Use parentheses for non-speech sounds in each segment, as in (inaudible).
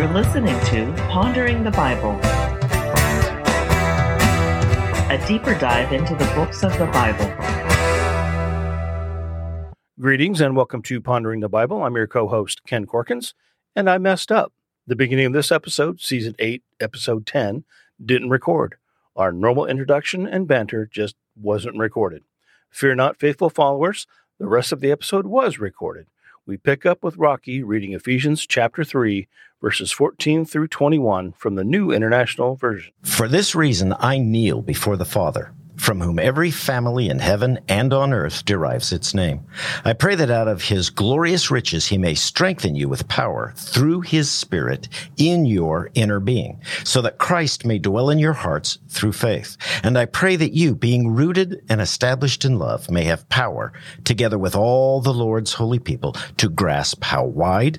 You're listening to Pondering the Bible, a deeper dive into the books of the Bible. Greetings and welcome to Pondering the Bible. I'm your co host, Ken Corkins, and I messed up. The beginning of this episode, season 8, episode 10, didn't record. Our normal introduction and banter just wasn't recorded. Fear not, faithful followers, the rest of the episode was recorded. We pick up with Rocky reading Ephesians chapter 3, verses 14 through 21 from the New International Version. For this reason, I kneel before the Father from whom every family in heaven and on earth derives its name. I pray that out of his glorious riches he may strengthen you with power through his Spirit in your inner being, so that Christ may dwell in your hearts through faith. And I pray that you, being rooted and established in love, may have power, together with all the Lord's holy people, to grasp how wide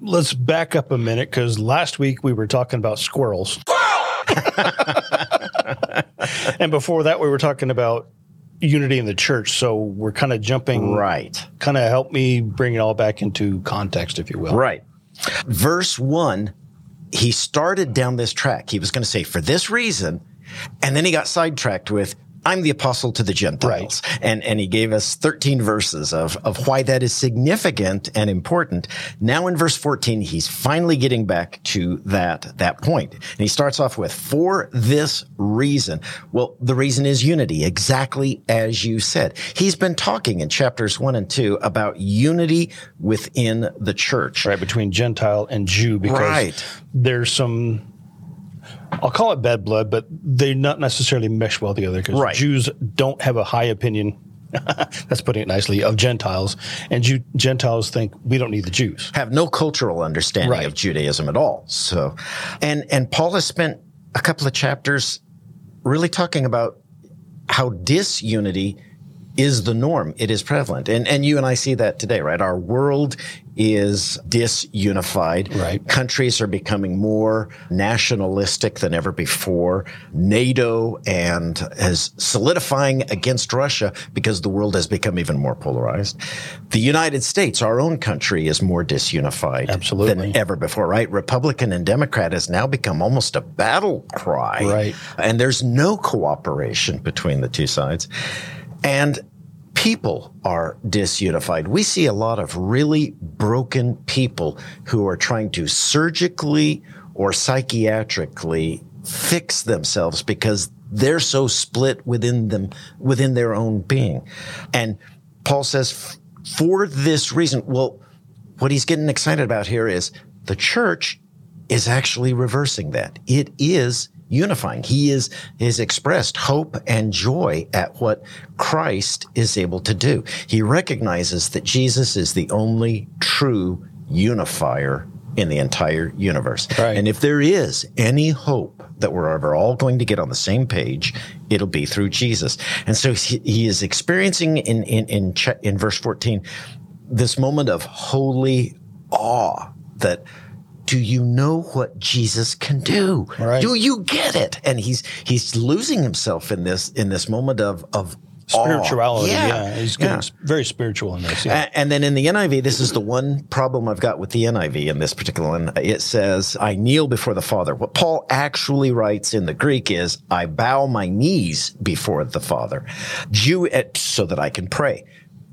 let's back up a minute because last week we were talking about squirrels. (laughs) and before that, we were talking about unity in the church. So we're kind of jumping. Right. Kind of help me bring it all back into context, if you will. Right. Verse one, he started down this track. He was going to say, for this reason, and then he got sidetracked with, I'm the apostle to the Gentiles. Right. And, and he gave us 13 verses of, of why that is significant and important. Now in verse 14, he's finally getting back to that, that point. And he starts off with, for this reason. Well, the reason is unity, exactly as you said. He's been talking in chapters one and two about unity within the church. Right, between Gentile and Jew, because right. there's some I'll call it bad blood, but they not necessarily mesh well together because right. Jews don't have a high opinion. (laughs) that's putting it nicely of Gentiles, and Jew, Gentiles think we don't need the Jews. Have no cultural understanding right. of Judaism at all. So, and and Paul has spent a couple of chapters really talking about how disunity is the norm. It is prevalent. And, and you and I see that today, right? Our world is disunified. Right. Countries are becoming more nationalistic than ever before. NATO and is solidifying against Russia because the world has become even more polarized. The United States, our own country, is more disunified Absolutely. than ever before, right? Republican and Democrat has now become almost a battle cry. Right. And there's no cooperation between the two sides. And people are disunified. We see a lot of really broken people who are trying to surgically or psychiatrically fix themselves because they're so split within them, within their own being. And Paul says, for this reason, well, what he's getting excited about here is the church is actually reversing that. It is unifying. He is, has expressed hope and joy at what Christ is able to do. He recognizes that Jesus is the only true unifier in the entire universe. Right. And if there is any hope that we're ever all going to get on the same page, it'll be through Jesus. And so he, he is experiencing in, in, in, in verse 14 this moment of holy awe that do you know what Jesus can do? Right. Do you get it? And he's he's losing himself in this in this moment of of spirituality. Yeah. yeah. he's getting yeah. very spiritual in this. Yeah. And then in the NIV, this is the one problem I've got with the NIV in this particular one. It says, "I kneel before the Father." What Paul actually writes in the Greek is, "I bow my knees before the Father," Jew eh, so that I can pray.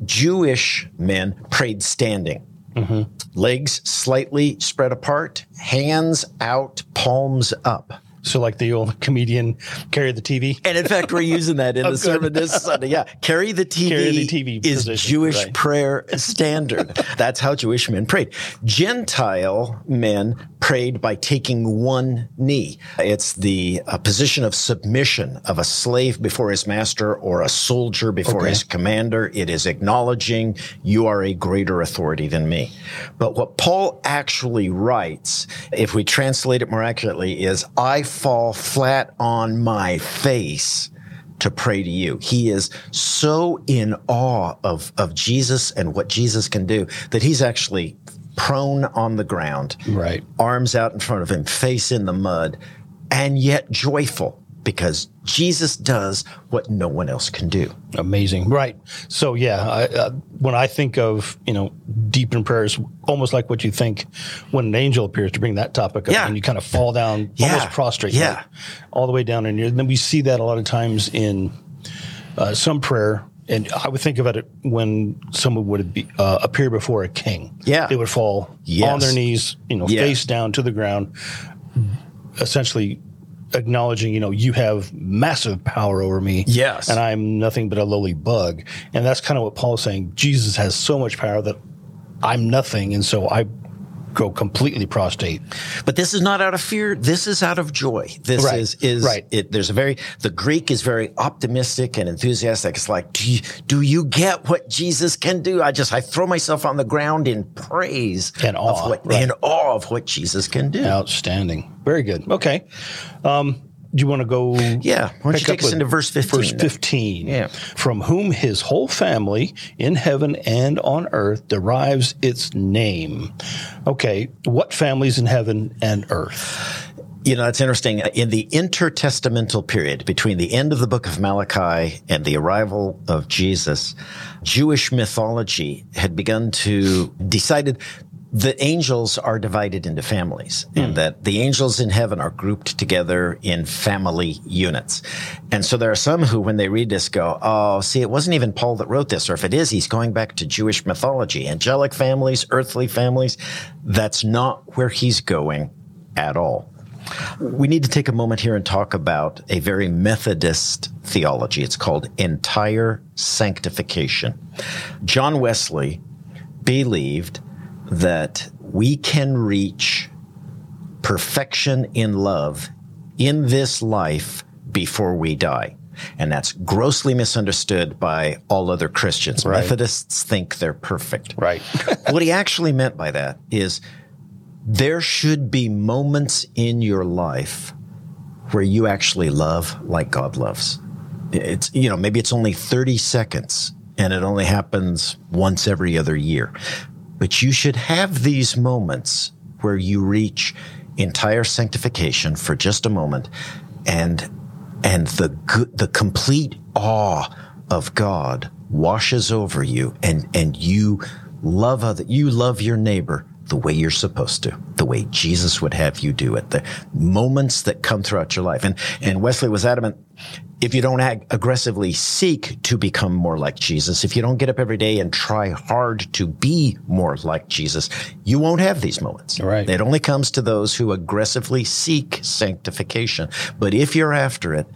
Jewish men prayed standing. Mm-hmm. Legs slightly spread apart, hands out, palms up. So, like the old comedian, carry the TV. And in fact, we're using that in (laughs) Oh, the good. sermon this Sunday. Yeah. Carry the TV, Carry the TV is position, Jewish right. prayer standard. (laughs) That's how Jewish men prayed. Gentile men prayed by taking one knee. It's the uh, position of submission of a slave before his master or a soldier before Okay. his commander. It is acknowledging you are a greater authority than me. But what Paul actually writes, if we translate it more accurately, is I fall flat on my face to pray to you. He is so in awe of, of Jesus and what Jesus can do that he's actually prone on the ground, Right. arms out in front of him, face in the mud, and yet joyful because Jesus does what no one else can do. Amazing. Right. So, yeah, I, uh, when I think of, you know, deep in prayers, almost like what you think when an angel appears to bring that topic up Yeah. and you kind of fall down, Yeah. almost prostrate, Yeah. all the way down in your, and then we see that a lot of times in uh, some prayer. And I would think about it when someone would be, uh, appear before a king. Yeah. They would fall Yes. on their knees, you know, Yeah. face down to the ground, essentially acknowledging, you know, you have massive power over me. Yes. And I'm nothing but a lowly bug. And that's kind of what Paul is saying. Jesus has so much power that I'm nothing. And so I go completely prostrate. But this is not out of fear. This is out of joy. This Right, is is right. it. There's a very the Greek is very optimistic and enthusiastic. It's like, do you, do you get what Jesus can do? I just I throw myself on the ground in praise And awe, of what right. in awe of what Jesus can do. Outstanding. Very good. Okay. Um, do you want to go? Yeah. Why don't you take us into verse 15 Verse 15. Yeah. From whom his whole family in heaven and on earth derives its name. Okay. What families in heaven and earth? You know, it's interesting. In the intertestamental period between the end of the book of Malachi and the arrival of Jesus, Jewish mythology had begun to decided the angels are divided into families and hmm. that the angels in heaven are grouped together in family units. And so there are some who, when they read this, go, Oh, see, it wasn't even Paul that wrote this. Or if it is, he's going back to Jewish mythology, angelic families, earthly families. That's not where he's going at all. We need to take a moment here and talk about a very Methodist theology. It's called entire sanctification. John Wesley believed that we can reach perfection in love in this life before we die. And that's grossly misunderstood by all other Christians. Right. Methodists think they're perfect Right. (laughs) what he actually meant by that is there should be moments in your life where you actually love like God loves. It's, you know, maybe it's only 30 seconds and it only happens once every other year. But you should have these moments where you reach entire sanctification for just a moment and and the the complete awe of God washes over you and and you love other you love your neighbor the way you're supposed to the way Jesus would have you do it the moments that come throughout your life. And and Wesley was adamant if you don't ag- aggressively seek to become more like Jesus, if you don't get up every day and try hard to be more like Jesus, you won't have these moments. Right. It only comes to those who aggressively seek sanctification. But if you're after it,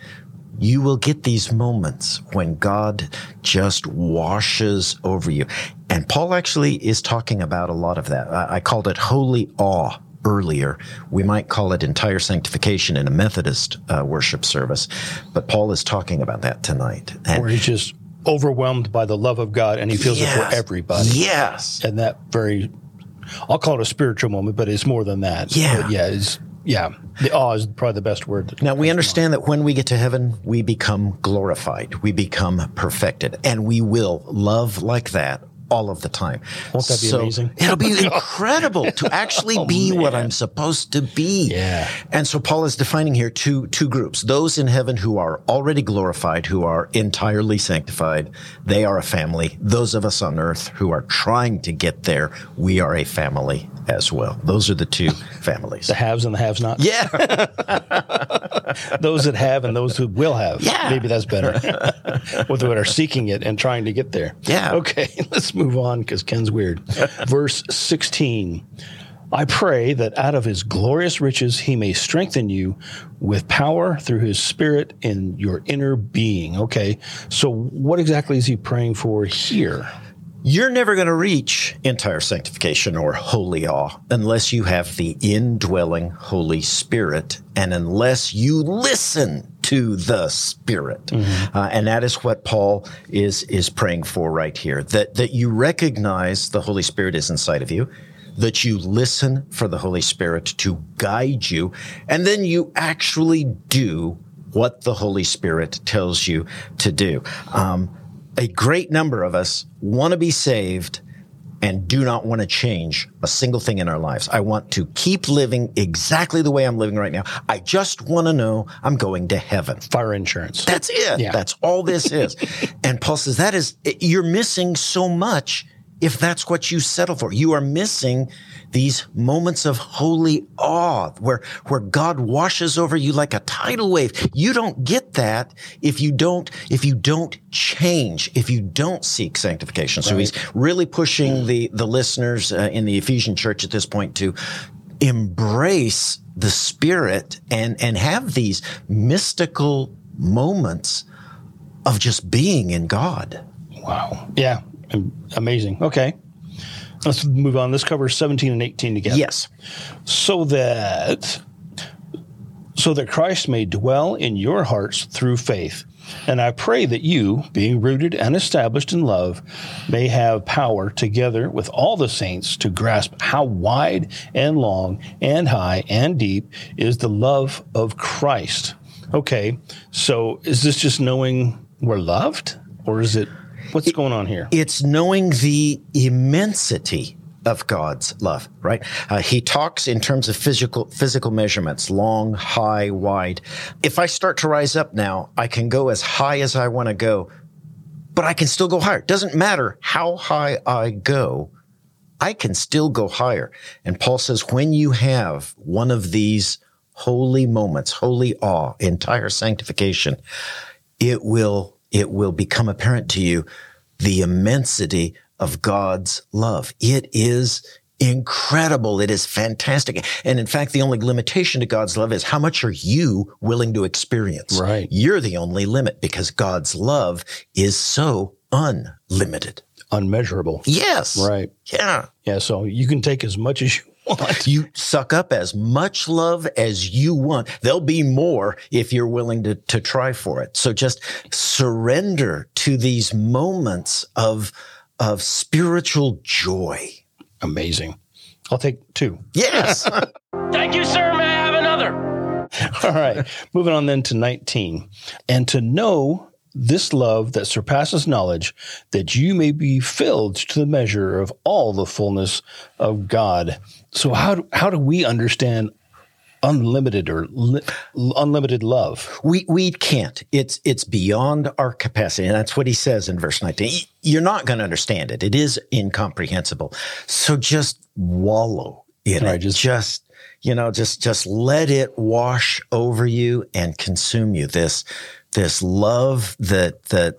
you will get these moments when God just washes over you. And Paul actually is talking about a lot of that. I, I called it holy awe earlier. We might call it entire sanctification in a Methodist uh, worship service, but Paul is talking about that tonight. And Where he's just overwhelmed by the love of God and he feels it for everybody. Yes. And that very, I'll call it a spiritual moment, but it's more than that. Yeah. But yeah. It's, yeah. The awe is probably the best word. Now we understand that when we get to heaven, we become glorified, we become perfected, and we will love like that all of the time. Won't that be amazing? (laughs) It'll be incredible to actually (laughs) oh, be what I'm supposed to be. Yeah. And so Paul is defining here two two groups: those in heaven who are already glorified, who are entirely sanctified. They are a family. Those of us on earth who are trying to get there, we are a family as well. Those are the two (laughs) families. The haves and the haves not. Yeah. Those that have and those who will have. Yeah. Maybe that's better. With that are seeking it and trying to get there. Yeah. Okay. Let's move on because Ken's weird. (laughs) Verse 16. I pray that out of his glorious riches he may strengthen you with power through his spirit in your inner being. Okay. So what exactly is he praying for here? You're never going to reach entire sanctification or holy awe unless you have the indwelling Holy Spirit and unless you listen to the Spirit. Mm-hmm. Uh, and that is what Paul is, is praying for right here. That, that you recognize the Holy Spirit is inside of you, that you listen for the Holy Spirit to guide you, and then you actually do what the Holy Spirit tells you to do. Um, a great number of us want to be saved and do not want to change a single thing in our lives. I want to keep living exactly the way I'm living right now. I just want to know I'm going to heaven. Fire insurance. That's it. Yeah. That's all this (laughs) is. and Paul says that is, you're missing so much if that's what you settle for. You are missing these moments of holy awe where, where God washes over you like a tidal wave. You don't get that if you don't, if you don't change, if you don't seek sanctification. So right. he's really pushing the, the listeners uh, in the Ephesian church at this point to embrace the spirit and, and have these mystical moments of just being in God. Wow. Yeah. Amazing. Okay. Let's move on. This covers 17 and 18 together. Yes. So that so that Christ may dwell in your hearts through faith. And I pray that you, being rooted and established in love, may have power together with all the saints to grasp how wide and long and high and deep is the love of Christ. Okay, so is this just knowing we're loved? Or is it What's going on here? It's knowing the immensity of God's love, right? Uh, he talks in terms of physical physical measurements, long, high, wide. If I start to rise up now, I can go as high as I want to go, but I can still go higher. It doesn't matter how high I go. I can still go higher. And Paul says, when you have one of these holy moments, holy awe, entire sanctification, it will it will become apparent to you the immensity of God's love. It is incredible. It is fantastic. And in fact, the only limitation to God's love is how much are you willing to experience? Right. You're the only limit because God's love is so unlimited. Unmeasurable. Yes. Right. Yeah. Yeah. So you can take as much as you want. You suck up as much love as you want. There'll be more if you're willing to, to try for it. So just surrender to these moments of, of spiritual joy. Amazing. I'll take two. Yes. (laughs) Thank you, sir. May I have another? All right. Moving on then to 19. And to know this love that surpasses knowledge, that you may be filled to the measure of all the fullness of God. So how do, how do we understand unlimited or li- unlimited love? We we can't. It's it's beyond our capacity, and that's what he says in verse nineteen. You're not going to understand it. It is incomprehensible. So just wallow in right, it. Just, just you know, just just let it wash over you and consume you. This this love that that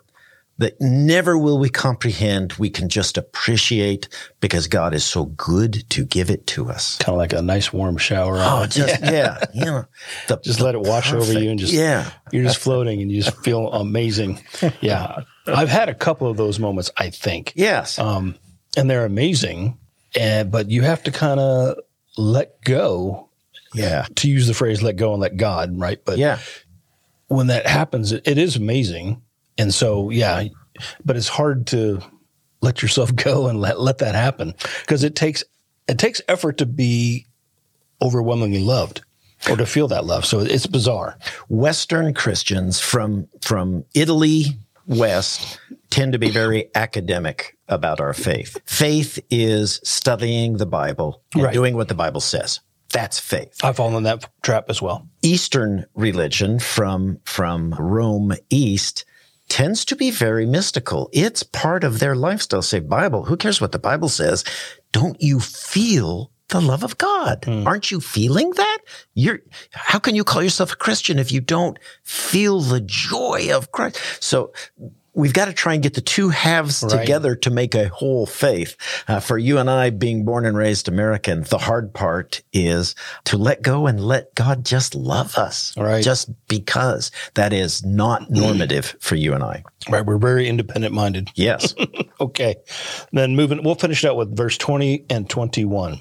that never will we comprehend. We can just appreciate because God is so good to give it to us. Kind of like a nice warm shower. Oh, just (laughs) yeah, yeah the, just the let it wash perfect, over you and just yeah, you're just floating and you just feel amazing. (laughs) Yeah, I've had a couple of those moments. I think yes, um, and they're amazing. And but you have to kind of let go. Yeah, to use the phrase "let go and let God," right? But yeah, when that happens, it, it is amazing. And so, yeah, but it's hard to let yourself (laughs) go and let, let that happen because it takes, it takes effort to be overwhelmingly loved or to feel that love. So it's bizarre. Western Christians from, from Italy west tend to be very academic about our faith. Faith is studying the Bible and right. doing what the Bible says. That's faith. I fall in that trap as well. Eastern religion from, from Rome East tends to be very mystical. It's part of their lifestyle. Say Bible. Who cares what the Bible says? Don't you feel the love of God? Hmm. Aren't you feeling that? You're, how can you call yourself a Christian if you don't feel the joy of Christ? So we've got to try and get the two halves Right. together to make a whole faith. Uh, for you and I, being born and raised American, the hard part is to let go and let God just love us, Right. Just because that is not normative for you and I. Right. We're very independent minded. Yes. (laughs) Okay. Then moving, we'll finish out with verse 20 and 21.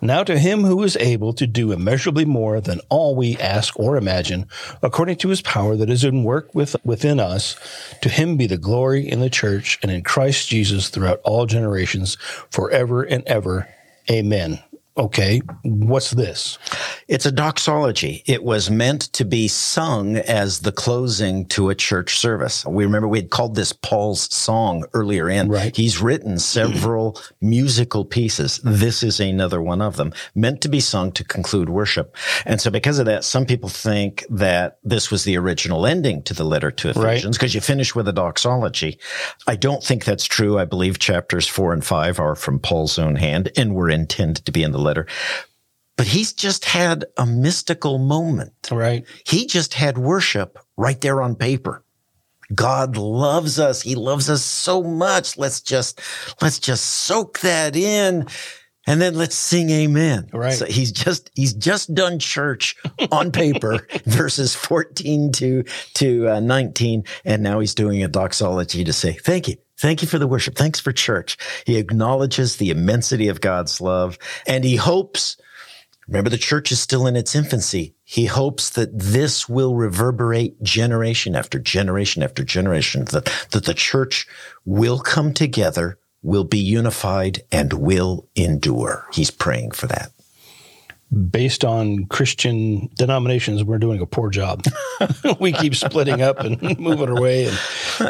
Now to him who is able to do immeasurably more than all we ask or imagine, according to his power that is in work with, within us, to him be the glory in the church and in Christ Jesus throughout all generations, forever and ever. Amen. Okay. What's this? It's a doxology. It was meant to be sung as the closing to a church service. We remember we had called this Paul's song earlier in. Right. He's written several (clears throat) musical pieces. This is another one of them, meant to be sung to conclude worship. And so because of that, some people think that this was the original ending to the letter to Right. Ephesians because you finish with a doxology. I don't think that's true. I believe chapters four and five are from Paul's own hand and were intended to be in the letter. But he's just had a mystical moment. Right. He just had worship right there on paper. God loves us. He loves us so much. Let's just, let's just soak that in. And then let's sing amen. Right. So he's just, he's just done church (laughs) on paper, verses 14 to, to uh, 19. And now he's doing a doxology to say, thank you. Thank you for the worship. Thanks for church. He acknowledges the immensity of God's love and he hopes Remember, the church is still in its infancy. He hopes that this will reverberate generation after generation after generation, that, that the church will come together, will be unified, and will endure. He's praying for that. Based on Christian denominations, we're doing a poor job. (laughs) we keep splitting up and (laughs) moving our way, and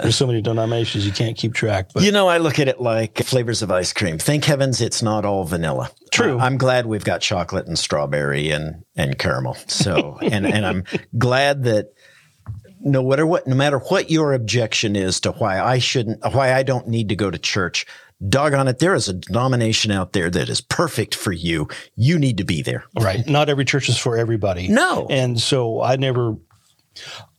there's so many denominations you can't keep track. But You know, I look at it like flavors of ice cream. Thank heavens it's not all vanilla. True. I'm glad we've got chocolate and strawberry and, and caramel. So, (laughs) and, and I'm glad that no matter what, no matter what your objection is to why I shouldn't, why I don't need to go to church, doggone it, there is a denomination out there that is perfect for you. You need to be there. right, not every church is for everybody. No. and so I never.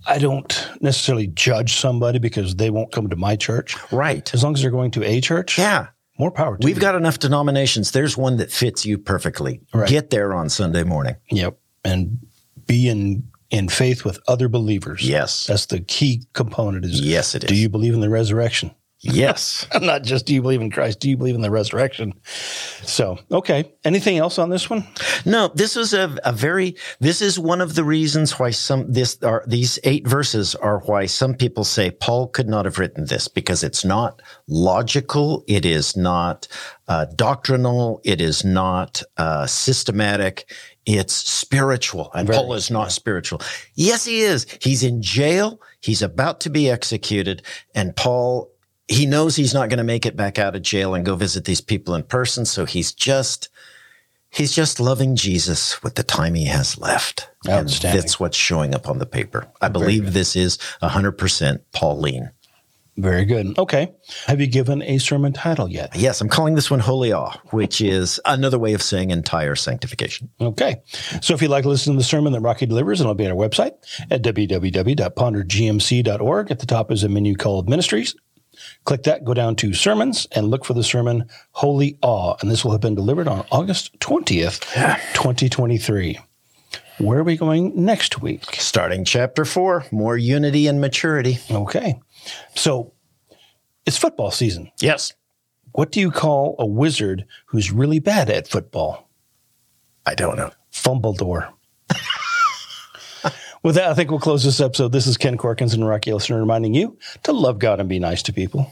I don't necessarily judge somebody because they won't come to my church. Right. As long as they're going to a church, Yeah. more power to We've you. got enough denominations. There's one that fits you perfectly. Right. Get there on Sunday morning. Yep. And be in in faith with other believers. Yes. That's the key component is Yes, it is. do you believe in the resurrection? Yes. (laughs) Not just do you believe in Christ, do you believe in the resurrection? So, okay. Anything else on this one? No, this was a, a very, this is one of the reasons why some, this are, these eight verses are why some people say Paul could not have written this because it's not logical. It is not uh, doctrinal. It is not uh, systematic. It's spiritual. And Paul is not spiritual. Yes, he is. He's in jail. He's about to be executed. And Paul, he knows he's not going to make it back out of jail and go visit these people in person. So he's just, He's just loving Jesus with the time he has left. And that's what's showing up on the paper. I believe this is 100% Pauline. Very good. Okay. Have you given a sermon title yet? Yes, I'm calling this one Holy Awe, which is another way of saying entire sanctification. Okay. So if you'd like to listen to the sermon that Rocky delivers, it'll be on our website at www.pondergmc.org. At the top is a menu called Ministries. Click that, go down to Sermons, and look for the sermon Holy Awe. And this will have been delivered on August 20th, 2023. Where are we going next week? Starting chapter four, more unity and maturity. Okay. So it's football season. Yes. What do you call a wizard who's really bad at football? I don't know. Fumbledore. With that, I think we'll close this episode. This is Ken Corkins and Rocky Listener reminding you to love God and be nice to people.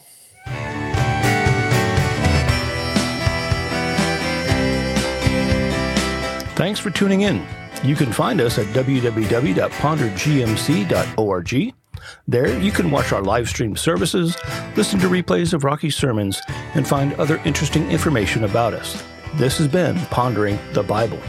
Thanks for tuning in. You can find us at www.pondergmc.org. There, you can watch our live stream services, listen to replays of Rocky's sermons, and find other interesting information about us. This has been Pondering the Bible.